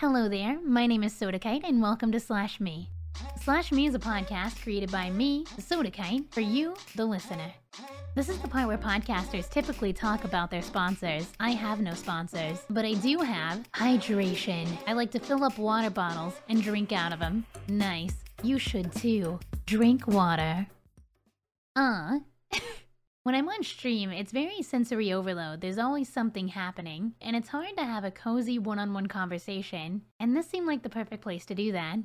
Hello there, my name is Sodakite and welcome to Slash Me. Slash Me is a podcast created by me, Sodakite, for you, the listener. This is the part where podcasters typically talk about their sponsors. I have no sponsors, but I do have hydration. I like to fill up water bottles and drink out of them. Nice. You should too. Drink water. Uh. when I'm on stream, it's very sensory overload. There's always something happening, and it's hard to have a cozy one on one conversation, and this seemed like the perfect place to do that.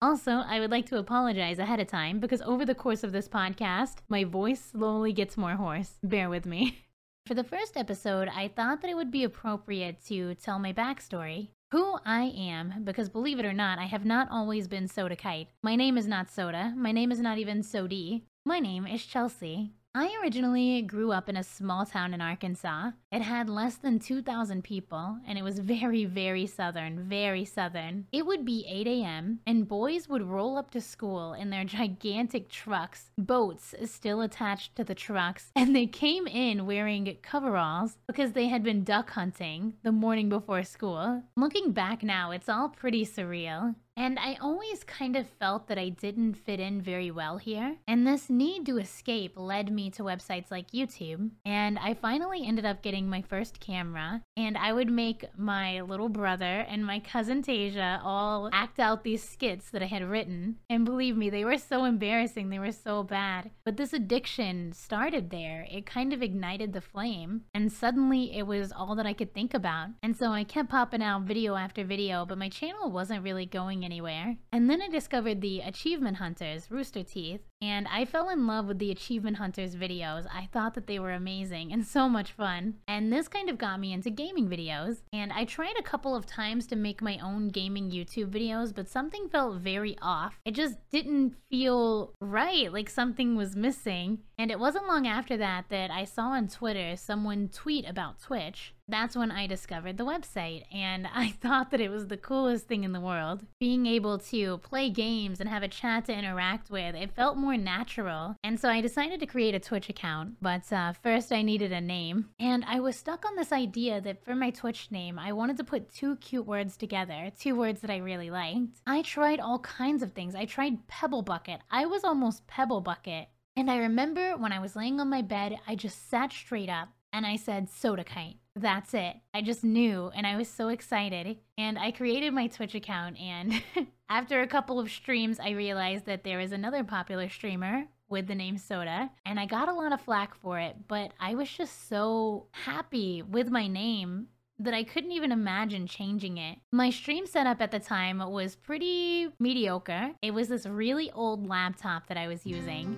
Also, I would like to apologize ahead of time because over the course of this podcast, my voice slowly gets more hoarse. Bear with me. For the first episode, I thought that it would be appropriate to tell my backstory. Who I am, because believe it or not, I have not always been Soda Kite. My name is not Soda. My name is not even Sodi. My name is Chelsea. I originally grew up in a small town in Arkansas. It had less than 2,000 people, and it was very, very southern, very southern. It would be 8 a.m., and boys would roll up to school in their gigantic trucks, boats still attached to the trucks, and they came in wearing coveralls because they had been duck hunting the morning before school. Looking back now, it's all pretty surreal. And I always kind of felt that I didn't fit in very well here. And this need to escape led me to websites like YouTube. And I finally ended up getting my first camera. And I would make my little brother and my cousin Tasia all act out these skits that I had written. And believe me, they were so embarrassing. They were so bad. But this addiction started there. It kind of ignited the flame. And suddenly it was all that I could think about. And so I kept popping out video after video, but my channel wasn't really going anywhere. And then I discovered the Achievement Hunters, Rooster Teeth, and I fell in love with the Achievement Hunters videos. I thought that they were amazing and so much fun. And this kind of got me into gaming videos. And I tried a couple of times to make my own gaming YouTube videos, but something felt very off. It just didn't feel right, like something was missing. And it wasn't long after that that I saw on Twitter someone tweet about Twitch. That's when I discovered the website, and I thought that it was the coolest thing in the world. Being able to play games and have a chat to interact with, it felt more natural. And so I decided to create a Twitch account, but uh, first I needed a name. And I was stuck on this idea that for my Twitch name, I wanted to put two cute words together, two words that I really liked. I tried all kinds of things. I tried Pebble Bucket. I was almost Pebble Bucket. And I remember when I was laying on my bed, I just sat straight up and I said Soda Kite. That's it. I just knew and I was so excited. And I created my Twitch account and after a couple of streams, I realized that there was another popular streamer with the name Soda, and I got a lot of flack for it, but I was just so happy with my name that I couldn't even imagine changing it. My stream setup at the time was pretty mediocre. It was this really old laptop that I was using.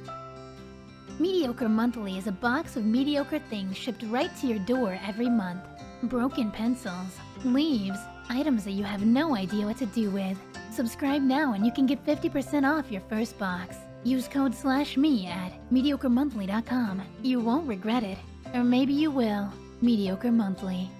Mediocre Monthly is a box of mediocre things shipped right to your door every month. Broken pencils, leaves, items that you have no idea what to do with. Subscribe now and you can get 50% off your first box. Use code slash me at mediocremonthly.com. You won't regret it. Or maybe you will. Mediocre Monthly.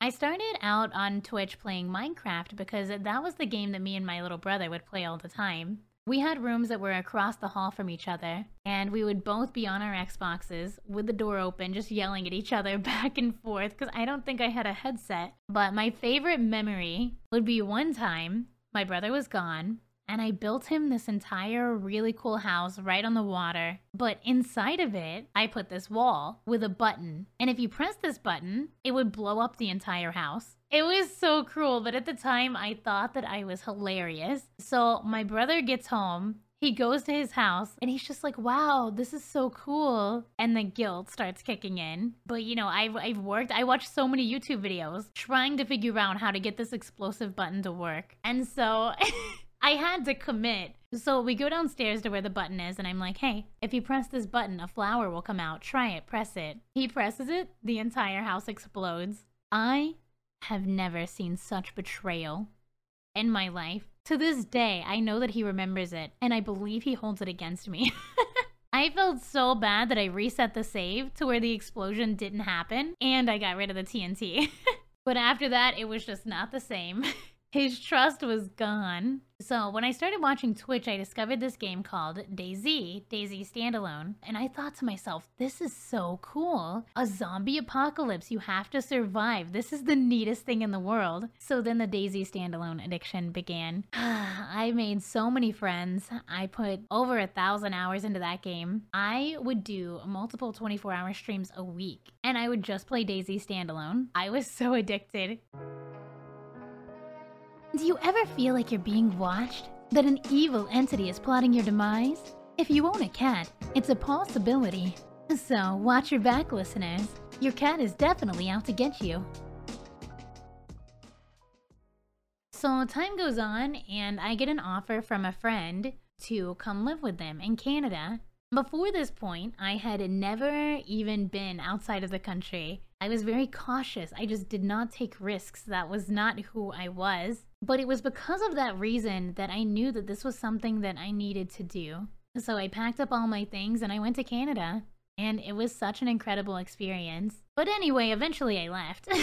I started out on Twitch playing Minecraft because that was the game that me and my little brother would play all the time. We had rooms that were across the hall from each other, and we would both be on our Xboxes with the door open, just yelling at each other back and forth because I don't think I had a headset. But my favorite memory would be one time my brother was gone, and I built him this entire really cool house right on the water. But inside of it, I put this wall with a button. And if you press this button, it would blow up the entire house. It was so cruel, but at the time I thought that I was hilarious. So my brother gets home. He goes to his house and he's just like, wow, this is so cool. And the guilt starts kicking in. But you know, I've, I've worked, I watched so many YouTube videos trying to figure out how to get this explosive button to work. And so I had to commit. So we go downstairs to where the button is, and I'm like, hey, if you press this button, a flower will come out. Try it, press it. He presses it, the entire house explodes. I have never seen such betrayal in my life. To this day, I know that he remembers it, and I believe he holds it against me. I felt so bad that I reset the save to where the explosion didn't happen, and I got rid of the TNT. but after that, it was just not the same. his trust was gone. So when I started watching Twitch, I discovered this game called DayZ, DayZ Standalone, and I thought to myself, this is so cool. A zombie apocalypse, you have to survive. This is the neatest thing in the world. So then the DayZ Standalone addiction began. I made so many friends. I put over a thousand hours into that game. I would do multiple 24 hour streams a week, and I would just play DayZ Standalone. I was so addicted. Do you ever feel like you're being watched? That an evil entity is plotting your demise? If you own a cat, it's a possibility. So watch your back, listeners. Your cat is definitely out to get you. So time goes on, and I get an offer from a friend to come live with them in Canada. Before this point, I had never even been outside of the country. I was very cautious. I just did not take risks. That was not who I was. But it was because of that reason that I knew that this was something that I needed to do. So I packed up all my things and I went to Canada. And it was such an incredible experience. But anyway, eventually I left. uh,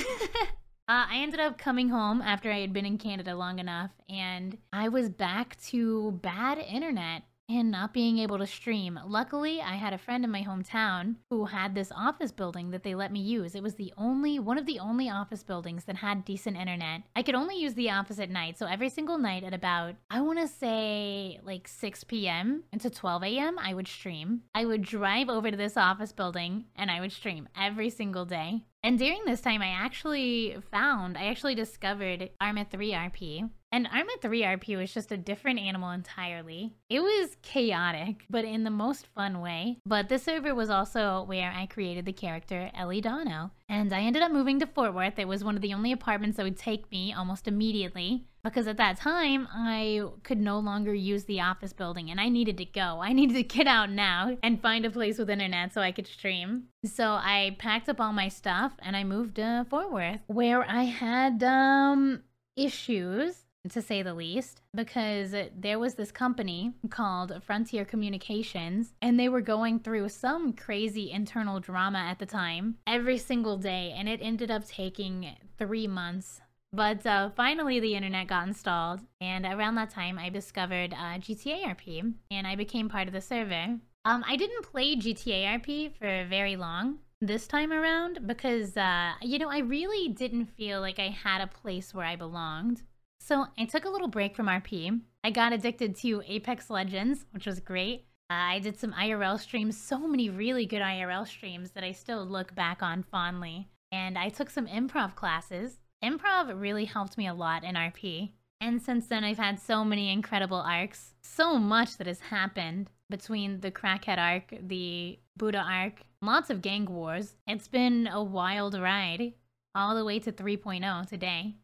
I ended up coming home after I had been in Canada long enough, and I was back to bad internet and not being able to stream. Luckily, I had a friend in my hometown who had this office building that they let me use. It was the only one of the only office buildings that had decent internet. I could only use the office at night, so every single night at about I want to say like 6 p.m. into 12 a.m. I would stream. I would drive over to this office building and I would stream every single day. And during this time, I actually found, I actually discovered Arma 3 RP. And Arma 3 RP was just a different animal entirely. It was chaotic, but in the most fun way. But this server was also where I created the character Ellie Dono. And I ended up moving to Fort Worth. It was one of the only apartments that would take me almost immediately because at that time I could no longer use the office building and I needed to go. I needed to get out now and find a place with internet so I could stream. So I packed up all my stuff and I moved to Fort Worth where I had um issues to say the least, because there was this company called Frontier Communications, and they were going through some crazy internal drama at the time every single day, and it ended up taking three months but uh, finally, the internet got installed, and around that time, I discovered uh, GTA RP, and I became part of the server. Um, I didn't play GTA RP for very long this time around because, uh, you know, I really didn't feel like I had a place where I belonged. So I took a little break from RP. I got addicted to Apex Legends, which was great. Uh, I did some IRL streams, so many really good IRL streams that I still look back on fondly. And I took some improv classes improv really helped me a lot in RP. And since then, I've had so many incredible arcs. So much that has happened between the Crackhead arc, the Buddha arc, lots of gang wars. It's been a wild ride, all the way to 3.0 today.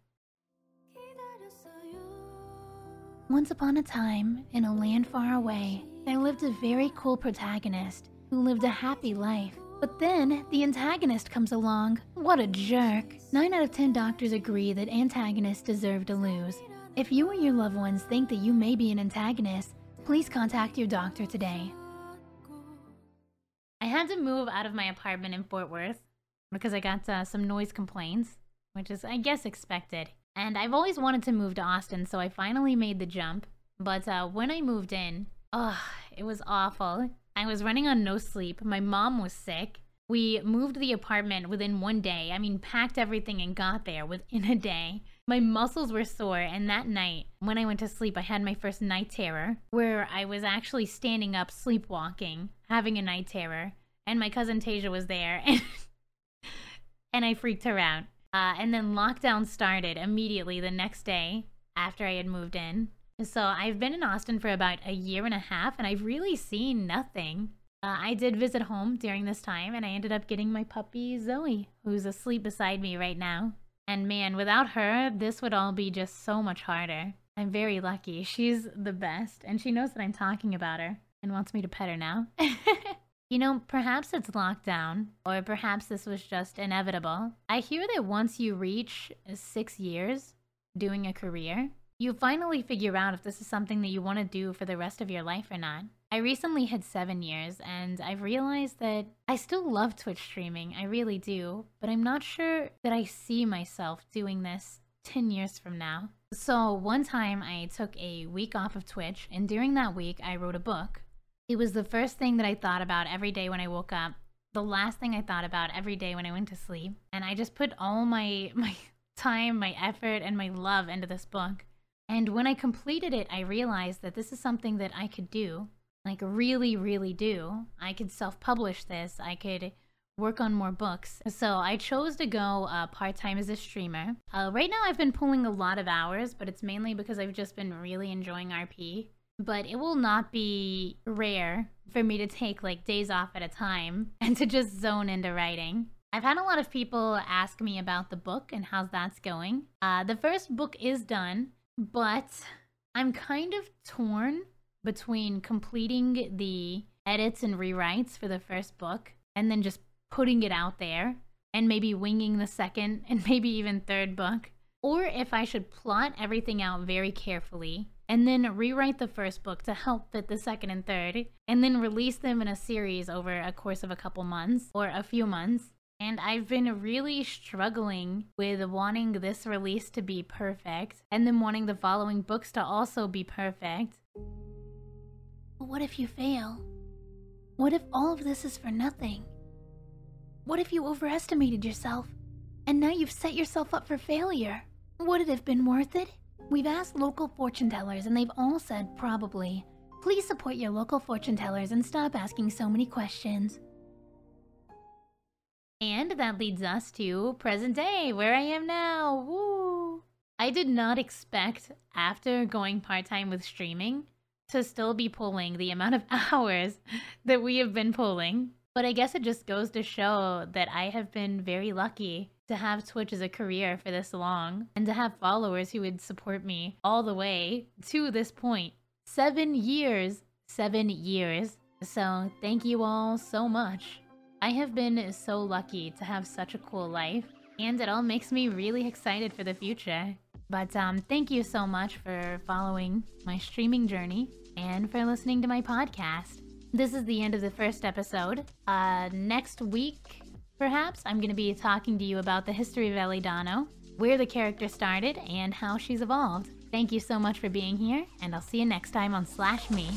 Once upon a time, in a land far away, there lived a very cool protagonist who lived a happy life. But then, the antagonist comes along. What a jerk. 9 out of 10 doctors agree that antagonists deserve to lose. If you or your loved ones think that you may be an antagonist, please contact your doctor today. I had to move out of my apartment in Fort Worth because I got uh, some noise complaints, which is, I guess, expected. And I've always wanted to move to Austin, so I finally made the jump. But uh, when I moved in, oh, it was awful. I was running on no sleep. My mom was sick. We moved the apartment within one day. I mean, packed everything and got there within a day. My muscles were sore, and that night, when I went to sleep, I had my first night terror, where I was actually standing up, sleepwalking, having a night terror. And my cousin Tasia was there, and, and I freaked her out. Uh, and then lockdown started immediately the next day after I had moved in. So I've been in Austin for about a year and a half, and I've really seen nothing. Uh, I did visit home during this time, and I ended up getting my puppy Zoe, who's asleep beside me right now. And man, without her, this would all be just so much harder. I'm very lucky. She's the best, and she knows that I'm talking about her and wants me to pet her now. you know, perhaps it's lockdown, or perhaps this was just inevitable. I hear that once you reach six years doing a career, you finally figure out if this is something that you want to do for the rest of your life or not. I recently hit seven years and I've realized that I still love Twitch streaming, I really do, but I'm not sure that I see myself doing this 10 years from now. So, one time I took a week off of Twitch, and during that week, I wrote a book. It was the first thing that I thought about every day when I woke up, the last thing I thought about every day when I went to sleep. And I just put all my, my time, my effort, and my love into this book. And when I completed it, I realized that this is something that I could do. Like, really, really do. I could self publish this. I could work on more books. So I chose to go uh, part time as a streamer. Uh, right now, I've been pulling a lot of hours, but it's mainly because I've just been really enjoying RP. But it will not be rare for me to take like days off at a time and to just zone into writing. I've had a lot of people ask me about the book and how's that's going. Uh, the first book is done. But I'm kind of torn between completing the edits and rewrites for the first book and then just putting it out there and maybe winging the second and maybe even third book. Or if I should plot everything out very carefully and then rewrite the first book to help fit the second and third, and then release them in a series over a course of a couple months or a few months. And I've been really struggling with wanting this release to be perfect and then wanting the following books to also be perfect. But what if you fail? What if all of this is for nothing? What if you overestimated yourself and now you've set yourself up for failure? Would it have been worth it? We've asked local fortune tellers and they've all said probably. Please support your local fortune tellers and stop asking so many questions. And that leads us to present day, where I am now. Woo! I did not expect, after going part time with streaming, to still be pulling the amount of hours that we have been pulling. But I guess it just goes to show that I have been very lucky to have Twitch as a career for this long and to have followers who would support me all the way to this point. Seven years. Seven years. So thank you all so much. I have been so lucky to have such a cool life, and it all makes me really excited for the future. But um, thank you so much for following my streaming journey and for listening to my podcast. This is the end of the first episode. Uh, next week, perhaps, I'm going to be talking to you about the history of Ellie Dono, where the character started, and how she's evolved. Thank you so much for being here, and I'll see you next time on Slash Me.